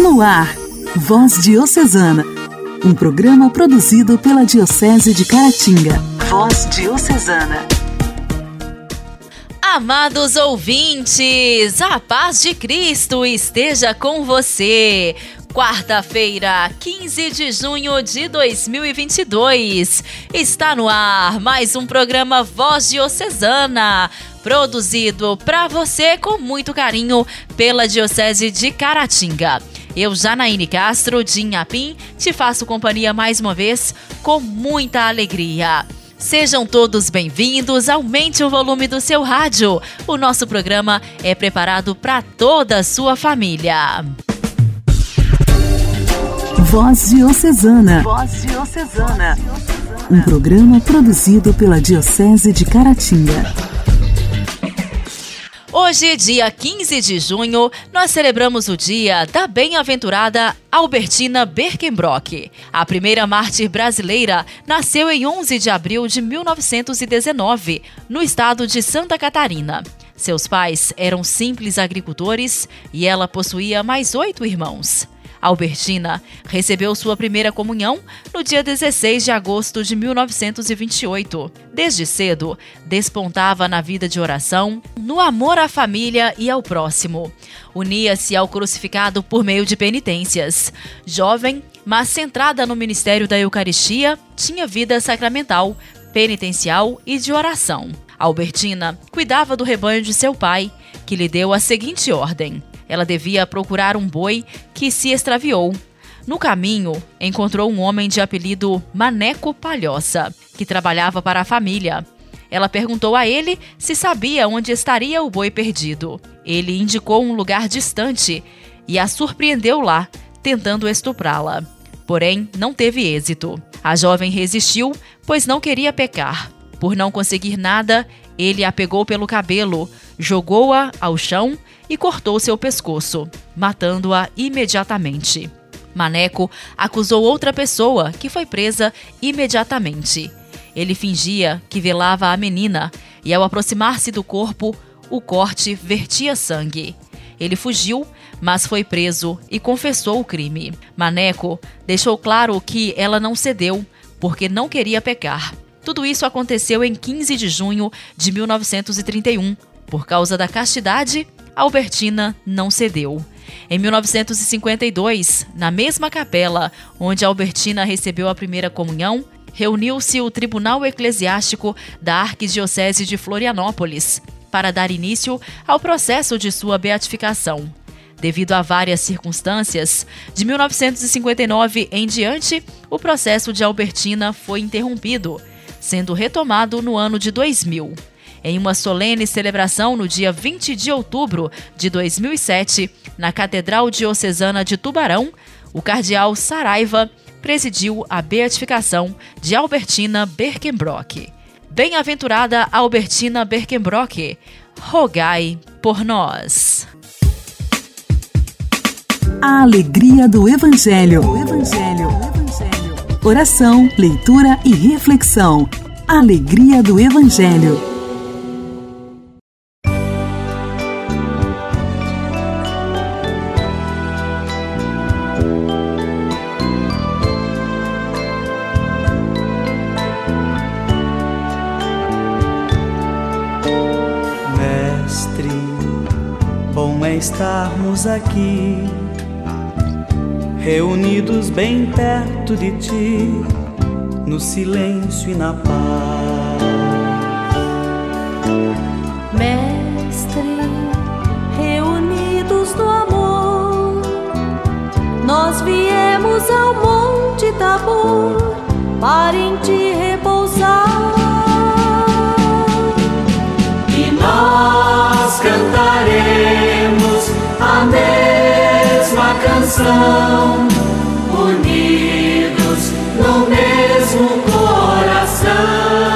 No ar, Voz Diocesana, um programa produzido pela Diocese de Caratinga. Voz Diocesana. Amados ouvintes, a paz de Cristo esteja com você. Quarta-feira, 15 de junho de 2022. Está no ar mais um programa Voz Diocesana, produzido para você com muito carinho pela Diocese de Caratinga. Eu, Janaíne Castro, de Inhapim, te faço companhia mais uma vez com muita alegria. Sejam todos bem-vindos, aumente o volume do seu rádio. O nosso programa é preparado para toda a sua família. Voz Diocesana. Voz Diocesana. Um programa produzido pela Diocese de Caratinga. Hoje, dia 15 de junho, nós celebramos o dia da bem-aventurada Albertina Berkenbrock. A primeira mártir brasileira nasceu em 11 de abril de 1919, no estado de Santa Catarina. Seus pais eram simples agricultores e ela possuía mais oito irmãos. Albertina recebeu sua primeira comunhão no dia 16 de agosto de 1928. Desde cedo, despontava na vida de oração, no amor à família e ao próximo. Unia-se ao crucificado por meio de penitências. Jovem, mas centrada no ministério da Eucaristia, tinha vida sacramental, penitencial e de oração. Albertina cuidava do rebanho de seu pai, que lhe deu a seguinte ordem: ela devia procurar um boi que se extraviou. No caminho, encontrou um homem de apelido Maneco Palhoça, que trabalhava para a família. Ela perguntou a ele se sabia onde estaria o boi perdido. Ele indicou um lugar distante e a surpreendeu lá, tentando estuprá-la. Porém, não teve êxito. A jovem resistiu, pois não queria pecar. Por não conseguir nada, ele a pegou pelo cabelo, jogou-a ao chão e cortou seu pescoço, matando-a imediatamente. Maneco acusou outra pessoa, que foi presa imediatamente. Ele fingia que velava a menina e, ao aproximar-se do corpo, o corte vertia sangue. Ele fugiu, mas foi preso e confessou o crime. Maneco deixou claro que ela não cedeu, porque não queria pecar. Tudo isso aconteceu em 15 de junho de 1931. Por causa da castidade, Albertina não cedeu. Em 1952, na mesma capela onde Albertina recebeu a primeira comunhão, reuniu-se o Tribunal Eclesiástico da Arquidiocese de Florianópolis para dar início ao processo de sua beatificação. Devido a várias circunstâncias, de 1959 em diante, o processo de Albertina foi interrompido, sendo retomado no ano de 2000. Em uma solene celebração no dia 20 de outubro de 2007, na Catedral Diocesana de Tubarão, o cardeal Saraiva presidiu a beatificação de Albertina Berkenbrock. Bem-aventurada Albertina Berkenbrock, rogai por nós. A alegria do Evangelho. O Evangelho. O Evangelho. Oração, leitura e reflexão. Alegria do Evangelho. Estarmos aqui, reunidos bem perto de ti, no silêncio e na paz. Mestre, reunidos no amor, nós viemos ao Monte Tabor para em ti repousar. E nós cantaremos a mesma canção, unidos no mesmo coração.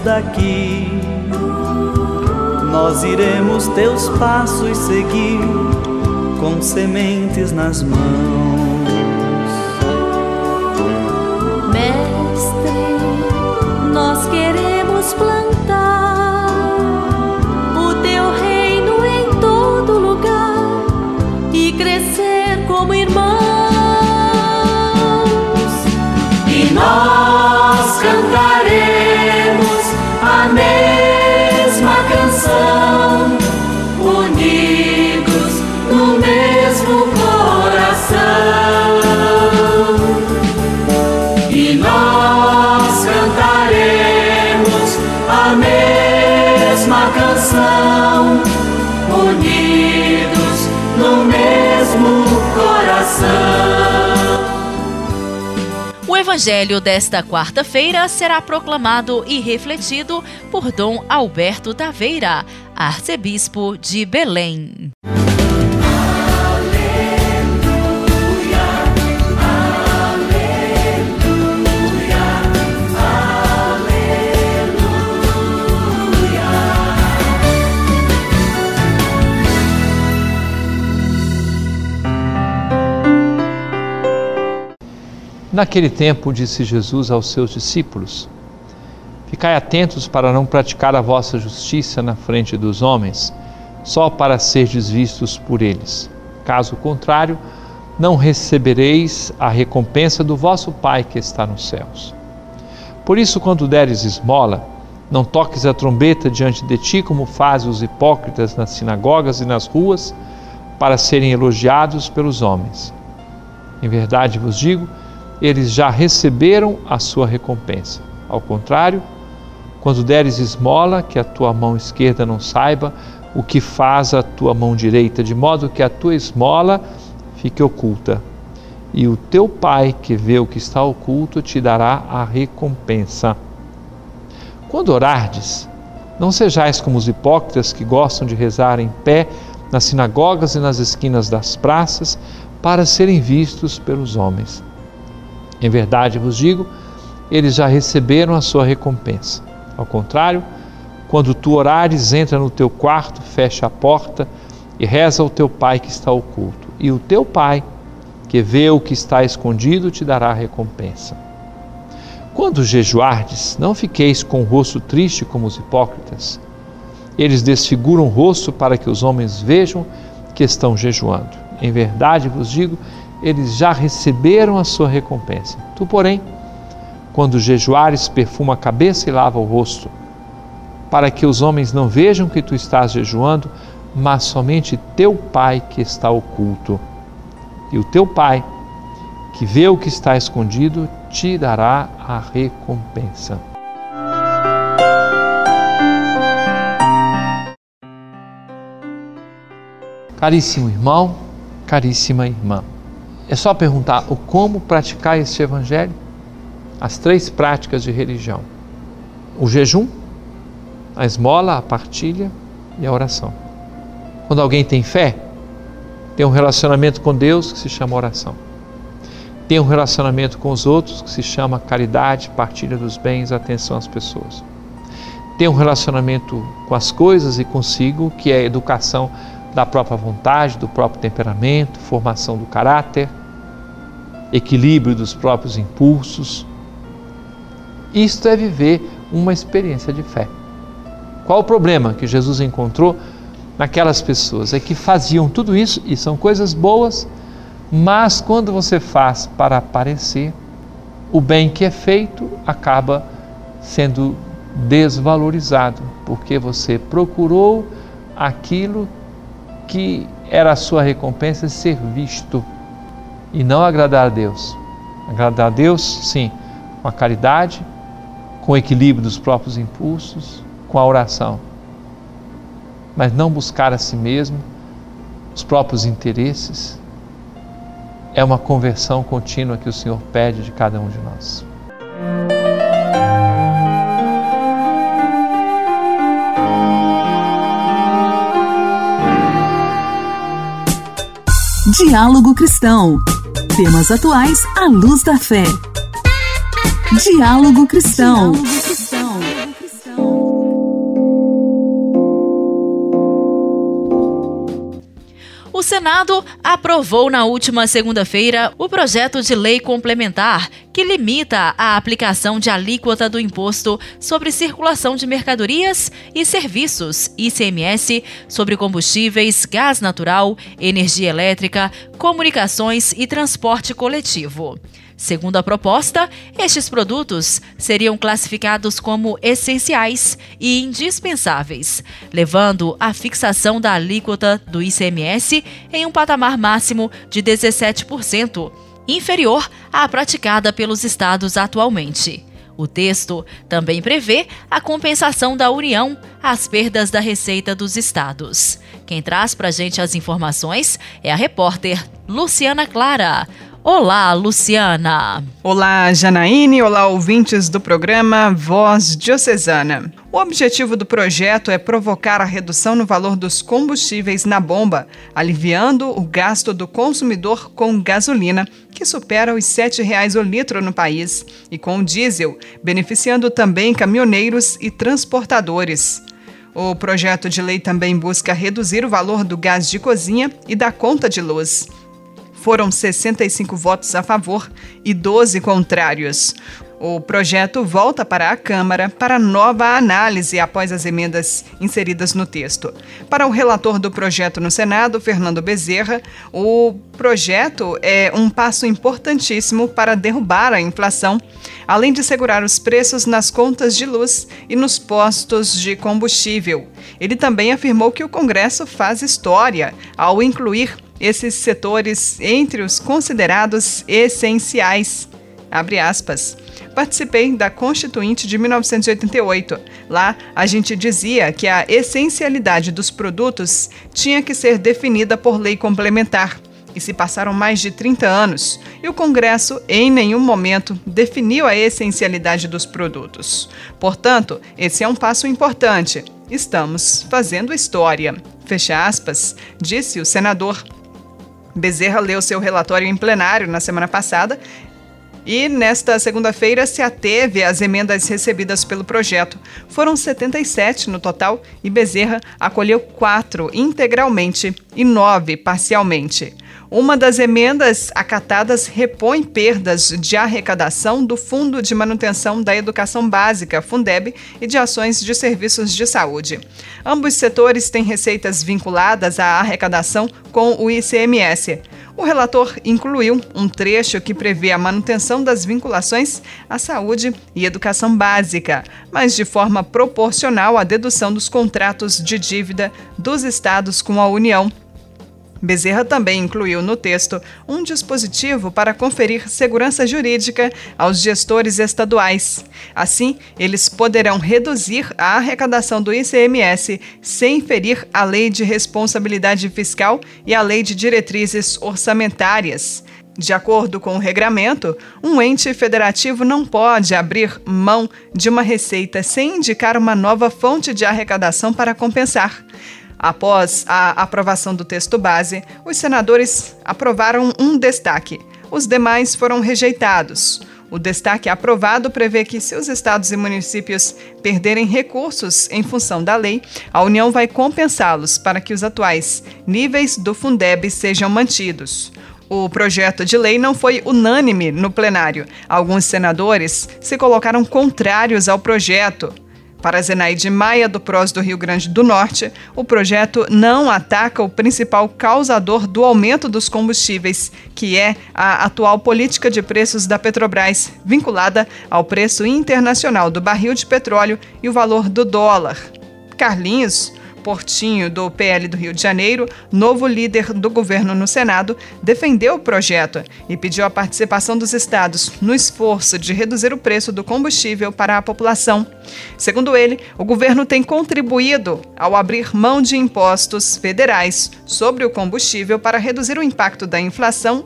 Sairmos daqui, nós iremos teus passos seguir com sementes nas mãos. Mestre, nós queremos plantar o teu reino em todo lugar e crescer como irmãos. E nós cantaremos evangelho desta quarta-feira será proclamado e refletido por Dom Alberto Taveira, arcebispo de Belém. Naquele tempo, disse Jesus aos seus discípulos: Ficai atentos para não praticar a vossa justiça na frente dos homens, só para serdes vistos por eles. Caso contrário, não recebereis a recompensa do vosso Pai que está nos céus. Por isso, quando deres esmola, não toques a trombeta diante de ti, como fazem os hipócritas nas sinagogas e nas ruas, para serem elogiados pelos homens. Em verdade vos digo, eles já receberam a sua recompensa. Ao contrário, quando deres esmola, que a tua mão esquerda não saiba o que faz a tua mão direita, de modo que a tua esmola fique oculta. E o teu pai, que vê o que está oculto, te dará a recompensa. Quando orardes, não sejais como os hipócritas que gostam de rezar em pé nas sinagogas e nas esquinas das praças, para serem vistos pelos homens. Em verdade vos digo, eles já receberam a sua recompensa. Ao contrário, quando tu orares, entra no teu quarto, fecha a porta e reza ao teu pai que está oculto. E o teu pai, que vê o que está escondido, te dará a recompensa. Quando jejuardes, não fiqueis com o rosto triste como os hipócritas. Eles desfiguram o rosto para que os homens vejam que estão jejuando. Em verdade vos digo, eles já receberam a sua recompensa. Tu, porém, quando jejuares, perfuma a cabeça e lava o rosto, para que os homens não vejam que tu estás jejuando, mas somente teu Pai que está oculto. E o teu Pai, que vê o que está escondido, te dará a recompensa. Caríssimo irmão, caríssima irmã. É só perguntar o como praticar este evangelho, as três práticas de religião: o jejum, a esmola, a partilha e a oração. Quando alguém tem fé, tem um relacionamento com Deus que se chama oração. Tem um relacionamento com os outros que se chama caridade, partilha dos bens, atenção às pessoas. Tem um relacionamento com as coisas e consigo, que é educação da própria vontade, do próprio temperamento, formação do caráter equilíbrio dos próprios impulsos. Isto é viver uma experiência de fé. Qual o problema que Jesus encontrou naquelas pessoas? É que faziam tudo isso e são coisas boas, mas quando você faz para aparecer, o bem que é feito acaba sendo desvalorizado, porque você procurou aquilo que era a sua recompensa ser visto e não agradar a Deus. Agradar a Deus, sim, com a caridade, com o equilíbrio dos próprios impulsos, com a oração. Mas não buscar a si mesmo, os próprios interesses. É uma conversão contínua que o Senhor pede de cada um de nós. Diálogo Cristão. Temas atuais à luz da fé. Diálogo Cristão. Diálogo Cristão. Senado aprovou na última segunda-feira o projeto de lei complementar que limita a aplicação de alíquota do imposto sobre circulação de mercadorias e serviços ICMS sobre combustíveis, gás natural, energia elétrica, comunicações e transporte coletivo. Segundo a proposta, estes produtos seriam classificados como essenciais e indispensáveis, levando à fixação da alíquota do ICMS em um patamar máximo de 17%, inferior à praticada pelos estados atualmente. O texto também prevê a compensação da União às perdas da receita dos estados. Quem traz para a gente as informações é a repórter Luciana Clara. Olá, Luciana. Olá, Janaíne. Olá, ouvintes do programa Voz Diocesana. O objetivo do projeto é provocar a redução no valor dos combustíveis na bomba, aliviando o gasto do consumidor com gasolina, que supera os R$ 7,00 o litro no país, e com diesel, beneficiando também caminhoneiros e transportadores. O projeto de lei também busca reduzir o valor do gás de cozinha e da conta de luz. Foram 65 votos a favor e 12 contrários. O projeto volta para a Câmara para nova análise após as emendas inseridas no texto. Para o relator do projeto no Senado, Fernando Bezerra, o projeto é um passo importantíssimo para derrubar a inflação, além de segurar os preços nas contas de luz e nos postos de combustível. Ele também afirmou que o Congresso faz história ao incluir esses setores entre os considerados essenciais. Abre aspas. Participei da Constituinte de 1988. Lá, a gente dizia que a essencialidade dos produtos tinha que ser definida por lei complementar. E se passaram mais de 30 anos, e o Congresso, em nenhum momento, definiu a essencialidade dos produtos. Portanto, esse é um passo importante. Estamos fazendo história. Fecha aspas, disse o senador Bezerra leu seu relatório em plenário na semana passada e nesta segunda-feira se ateve às emendas recebidas pelo projeto. Foram 77 no total e Bezerra acolheu quatro integralmente e nove parcialmente. Uma das emendas acatadas repõe perdas de arrecadação do Fundo de Manutenção da Educação Básica, Fundeb, e de ações de serviços de saúde. Ambos setores têm receitas vinculadas à arrecadação com o ICMS. O relator incluiu um trecho que prevê a manutenção das vinculações à saúde e educação básica, mas de forma proporcional à dedução dos contratos de dívida dos estados com a União Bezerra também incluiu no texto um dispositivo para conferir segurança jurídica aos gestores estaduais. Assim, eles poderão reduzir a arrecadação do ICMS sem ferir a Lei de Responsabilidade Fiscal e a Lei de Diretrizes Orçamentárias. De acordo com o regramento, um ente federativo não pode abrir mão de uma receita sem indicar uma nova fonte de arrecadação para compensar. Após a aprovação do texto base, os senadores aprovaram um destaque. Os demais foram rejeitados. O destaque aprovado prevê que, se os estados e municípios perderem recursos em função da lei, a União vai compensá-los para que os atuais níveis do Fundeb sejam mantidos. O projeto de lei não foi unânime no plenário. Alguns senadores se colocaram contrários ao projeto. Para Zenaide Maia, do PROS do Rio Grande do Norte, o projeto não ataca o principal causador do aumento dos combustíveis, que é a atual política de preços da Petrobras, vinculada ao preço internacional do barril de petróleo e o valor do dólar. Carlinhos, Portinho, do PL do Rio de Janeiro, novo líder do governo no Senado, defendeu o projeto e pediu a participação dos estados no esforço de reduzir o preço do combustível para a população. Segundo ele, o governo tem contribuído ao abrir mão de impostos federais sobre o combustível para reduzir o impacto da inflação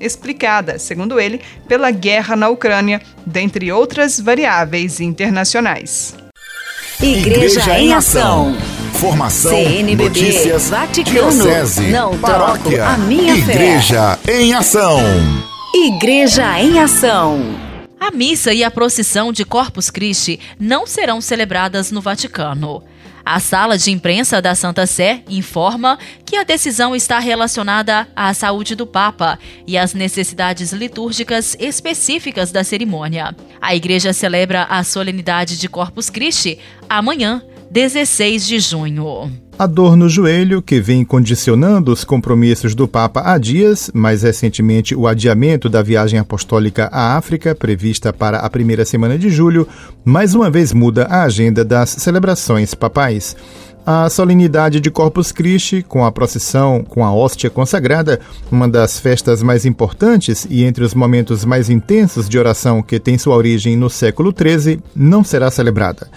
explicada, segundo ele, pela guerra na Ucrânia, dentre outras variáveis internacionais. Igreja, Igreja em Ação. Formação, CNBB, notícias, Vaticano, diocese, não paróquia, a minha Igreja fé. em Ação. Igreja em Ação. A missa e a procissão de Corpus Christi não serão celebradas no Vaticano. A sala de imprensa da Santa Sé informa que a decisão está relacionada à saúde do Papa e às necessidades litúrgicas específicas da cerimônia. A igreja celebra a solenidade de Corpus Christi amanhã, 16 de junho. A dor no joelho, que vem condicionando os compromissos do Papa há dias, mais recentemente o adiamento da viagem apostólica à África, prevista para a primeira semana de julho, mais uma vez muda a agenda das celebrações papais. A solenidade de Corpus Christi, com a procissão com a hóstia consagrada, uma das festas mais importantes e entre os momentos mais intensos de oração que tem sua origem no século XIII, não será celebrada.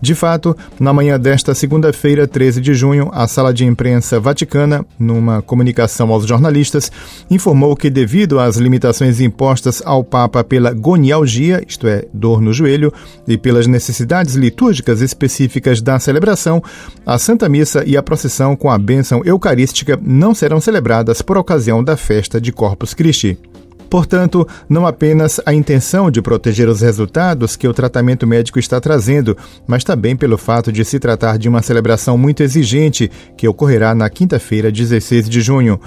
De fato, na manhã desta segunda-feira, 13 de junho, a sala de imprensa vaticana, numa comunicação aos jornalistas, informou que, devido às limitações impostas ao Papa pela gonialgia, isto é, dor no joelho, e pelas necessidades litúrgicas específicas da celebração, a Santa Missa e a procissão com a bênção eucarística não serão celebradas por ocasião da festa de Corpus Christi. Portanto, não apenas a intenção de proteger os resultados que o tratamento médico está trazendo, mas também pelo fato de se tratar de uma celebração muito exigente que ocorrerá na quinta-feira, 16 de junho.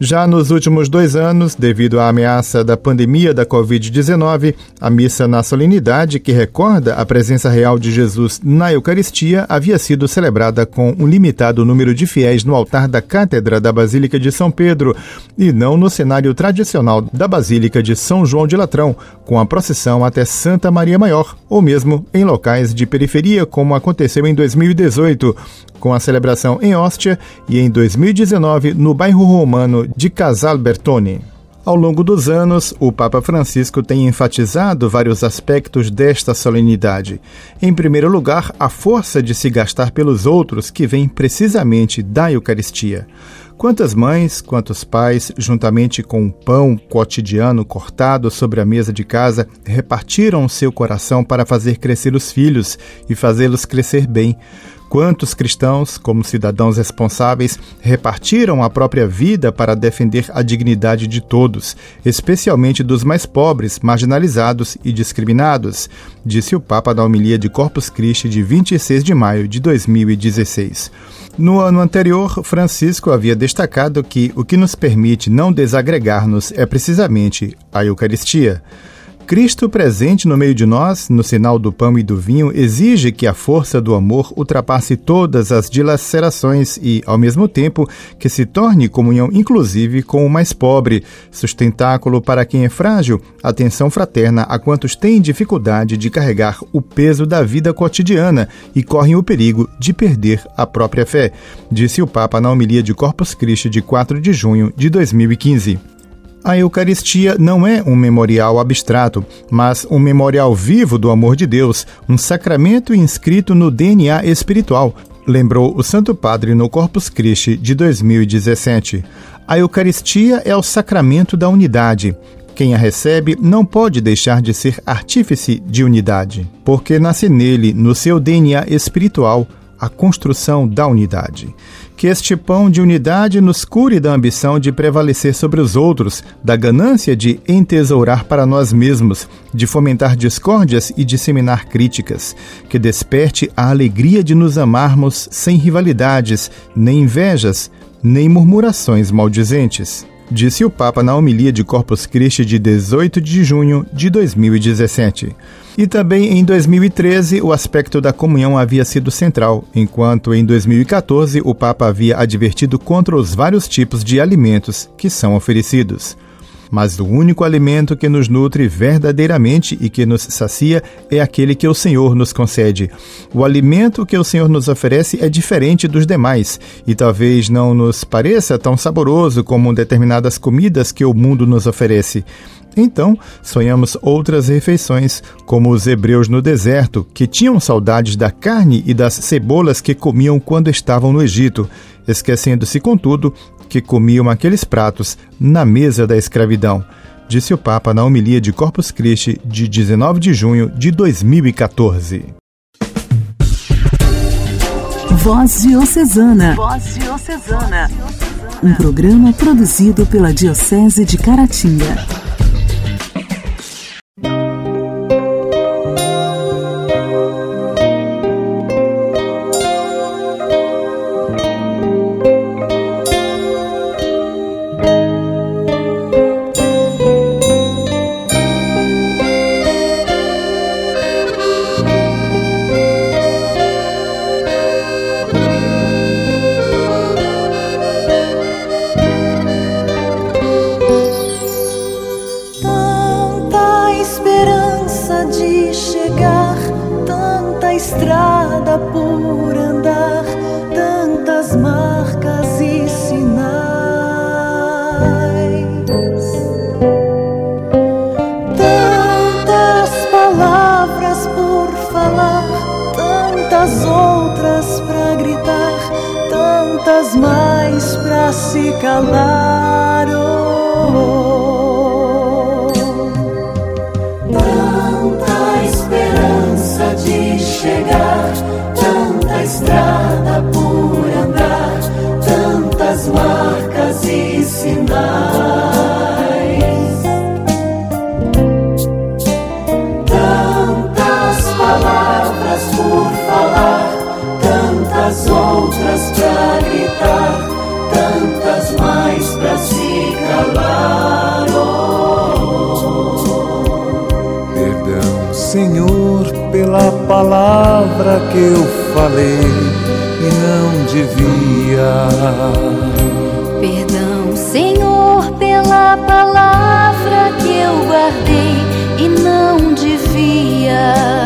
Já nos últimos dois anos, devido à ameaça da pandemia da Covid-19, a missa na solenidade, que recorda a presença real de Jesus na Eucaristia, havia sido celebrada com um limitado número de fiéis no altar da Cátedra da Basílica de São Pedro e não no cenário tradicional da Basílica de São João de Latrão, com a procissão até Santa Maria Maior, ou mesmo em locais de periferia, como aconteceu em 2018, com a celebração em Ostia e em 2019 no bairro romano de Casal Bertone. Ao longo dos anos, o Papa Francisco tem enfatizado vários aspectos desta solenidade. Em primeiro lugar, a força de se gastar pelos outros que vem precisamente da Eucaristia. Quantas mães, quantos pais, juntamente com o pão cotidiano cortado sobre a mesa de casa, repartiram seu coração para fazer crescer os filhos e fazê-los crescer bem? Quantos cristãos, como cidadãos responsáveis, repartiram a própria vida para defender a dignidade de todos, especialmente dos mais pobres, marginalizados e discriminados, disse o Papa na homilia de Corpus Christi de 26 de maio de 2016. No ano anterior, Francisco havia destacado que o que nos permite não desagregar-nos é precisamente a Eucaristia. Cristo presente no meio de nós, no sinal do pão e do vinho, exige que a força do amor ultrapasse todas as dilacerações e, ao mesmo tempo, que se torne comunhão inclusive com o mais pobre, sustentáculo para quem é frágil, atenção fraterna a quantos têm dificuldade de carregar o peso da vida cotidiana e correm o perigo de perder a própria fé, disse o Papa na homilia de Corpus Christi de 4 de junho de 2015. A Eucaristia não é um memorial abstrato, mas um memorial vivo do amor de Deus, um sacramento inscrito no DNA espiritual, lembrou o Santo Padre no Corpus Christi de 2017. A Eucaristia é o sacramento da unidade. Quem a recebe não pode deixar de ser artífice de unidade, porque nasce nele, no seu DNA espiritual, a construção da unidade. Que este pão de unidade nos cure da ambição de prevalecer sobre os outros, da ganância de entesourar para nós mesmos, de fomentar discórdias e disseminar críticas. Que desperte a alegria de nos amarmos sem rivalidades, nem invejas, nem murmurações maldizentes disse o Papa na homilia de Corpus Christi de 18 de junho de 2017. E também em 2013 o aspecto da comunhão havia sido central, enquanto em 2014 o Papa havia advertido contra os vários tipos de alimentos que são oferecidos. Mas o único alimento que nos nutre verdadeiramente e que nos sacia é aquele que o Senhor nos concede. O alimento que o Senhor nos oferece é diferente dos demais e talvez não nos pareça tão saboroso como determinadas comidas que o mundo nos oferece. Então, sonhamos outras refeições, como os hebreus no deserto, que tinham saudades da carne e das cebolas que comiam quando estavam no Egito, esquecendo-se, contudo, que comiam aqueles pratos na mesa da escravidão, disse o Papa na homilia de Corpus Christi de 19 de junho de 2014. Voz Diocesana. Voz Diocesana. Um programa produzido pela Diocese de Caratinga. Devia. Perdão, Senhor, pela palavra que eu guardei e não devia.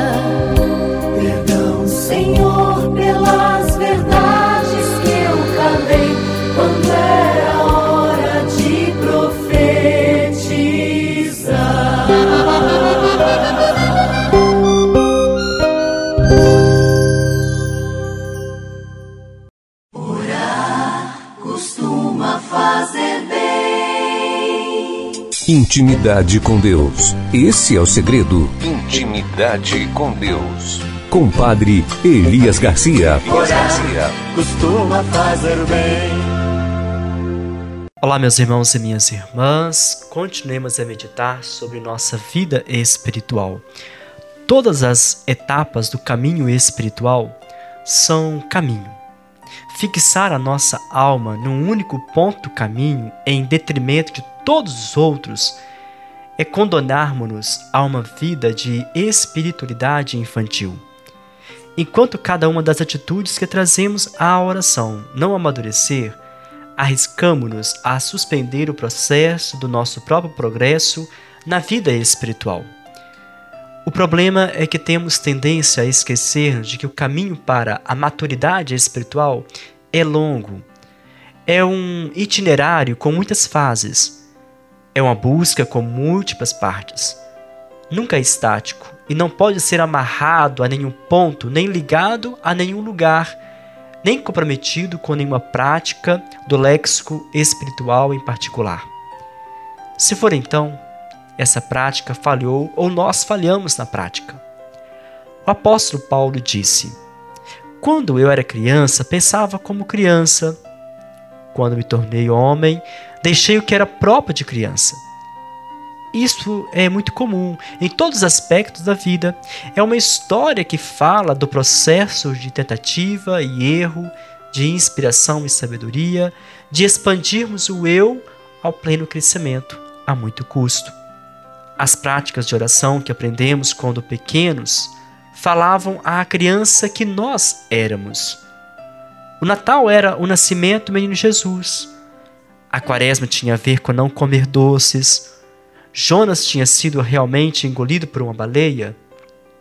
Intimidade com Deus. Esse é o segredo. Intimidade com Deus. Compadre Elias Garcia. Orar costuma fazer bem. Olá, meus irmãos e minhas irmãs. Continuemos a meditar sobre nossa vida espiritual. Todas as etapas do caminho espiritual são caminho. Fixar a nossa alma num único ponto caminho em detrimento de todos os outros é condonarmos-nos a uma vida de espiritualidade infantil. Enquanto cada uma das atitudes que trazemos à oração não amadurecer, arriscamos-nos a suspender o processo do nosso próprio progresso na vida espiritual. O problema é que temos tendência a esquecer de que o caminho para a maturidade espiritual é longo. É um itinerário com muitas fases. É uma busca com múltiplas partes. Nunca é estático e não pode ser amarrado a nenhum ponto, nem ligado a nenhum lugar, nem comprometido com nenhuma prática do léxico espiritual em particular. Se for então, essa prática falhou ou nós falhamos na prática. O apóstolo Paulo disse: Quando eu era criança, pensava como criança. Quando me tornei homem, deixei o que era próprio de criança. Isso é muito comum em todos os aspectos da vida. É uma história que fala do processo de tentativa e erro, de inspiração e sabedoria, de expandirmos o eu ao pleno crescimento a muito custo. As práticas de oração que aprendemos quando pequenos falavam à criança que nós éramos. O Natal era o nascimento do menino Jesus. A quaresma tinha a ver com não comer doces. Jonas tinha sido realmente engolido por uma baleia.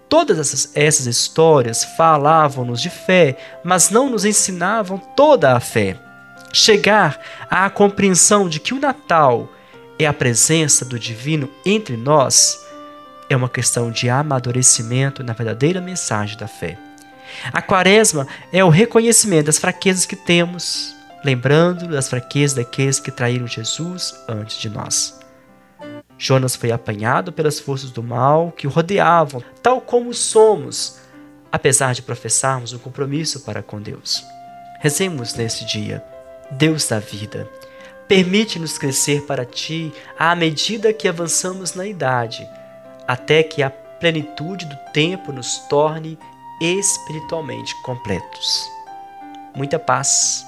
Todas essas, essas histórias falavam-nos de fé, mas não nos ensinavam toda a fé. Chegar à compreensão de que o Natal é a presença do divino entre nós é uma questão de amadurecimento na verdadeira mensagem da fé. A quaresma é o reconhecimento das fraquezas que temos, lembrando das fraquezas daqueles que traíram Jesus antes de nós. Jonas foi apanhado pelas forças do mal que o rodeavam, tal como somos, apesar de professarmos um compromisso para com Deus. Rezemos nesse dia. Deus da vida, permite-nos crescer para ti à medida que avançamos na idade, até que a plenitude do tempo nos torne espiritualmente completos. Muita paz,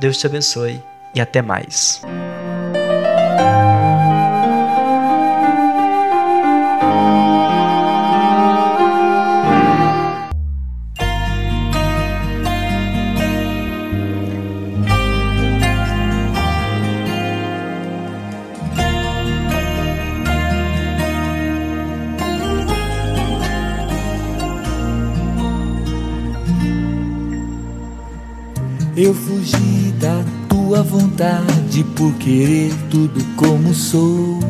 Deus te abençoe e até mais. Eu fugi da tua vontade por querer tudo como sou.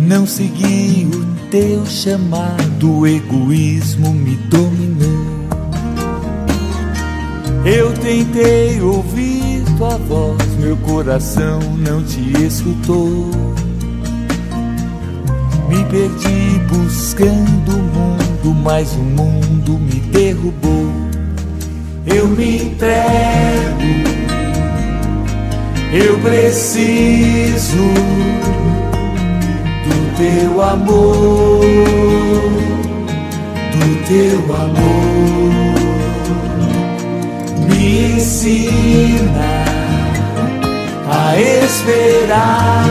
Não segui o teu chamado, o egoísmo me dominou. Eu tentei ouvir tua voz, meu coração não te escutou. Me perdi buscando o mundo, mas o mundo me derrubou. Eu me entrego, eu preciso do teu amor, do teu amor. Me ensina a esperar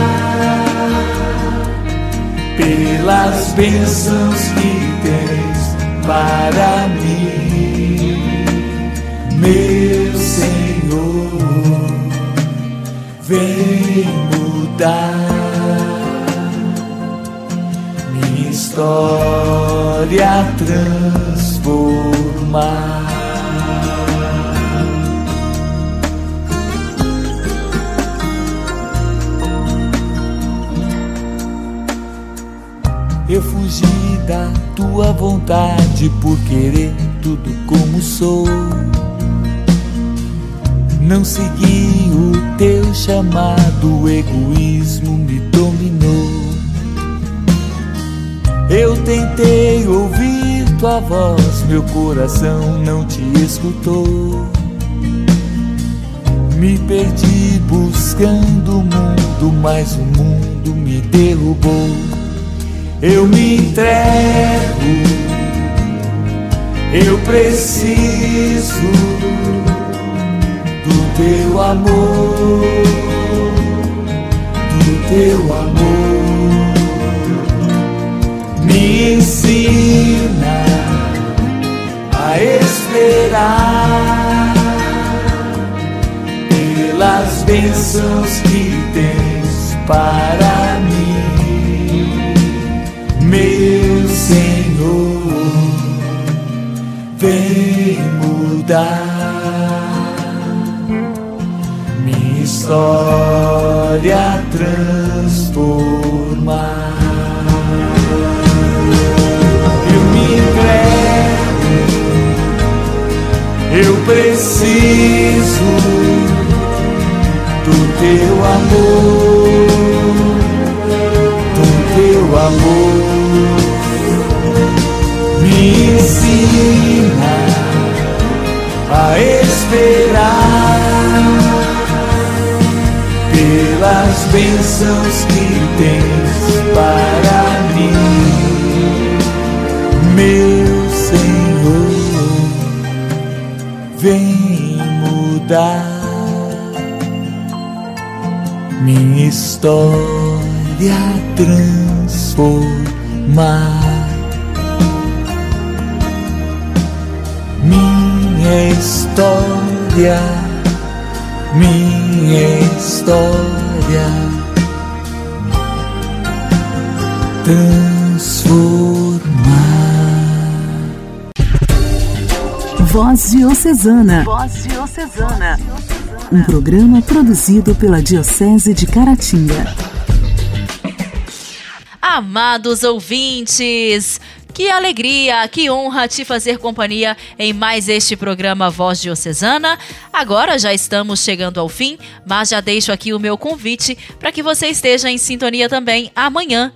pelas bênçãos que tens para mim, meu Senhor, vem mudar minha história, transformar. Eu fugi da tua vontade por querer tudo como sou. Não segui o teu chamado, o egoísmo me dominou. Eu tentei ouvir tua voz, meu coração não te escutou. Me perdi buscando o mundo, mas o mundo me derrubou. Eu me entrego, eu preciso do teu amor, do teu amor. Me ensina a esperar pelas bênçãos que tens para mim meu Senhor, vem mudar história, transformar. Eu me entrego, eu preciso do teu amor, pelas bênçãos que tens para mim, meu Senhor, vem mudar minha história, transformar. minha história, minha história transformar. Voz Diocesana. Voz Diocesana. Um programa produzido pela Diocese de Caratinga. Amados ouvintes, que alegria, que honra te fazer companhia em mais este programa Voz Diocesana. Agora já estamos chegando ao fim, mas já deixo aqui o meu convite para que você esteja em sintonia também amanhã.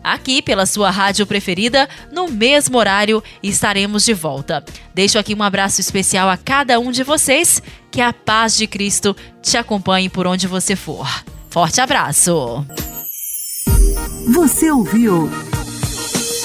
Aqui pela sua rádio preferida, no mesmo horário, estaremos de volta. Deixo aqui um abraço especial a cada um de vocês. Que a paz de Cristo te acompanhe por onde você for. Forte abraço! Você ouviu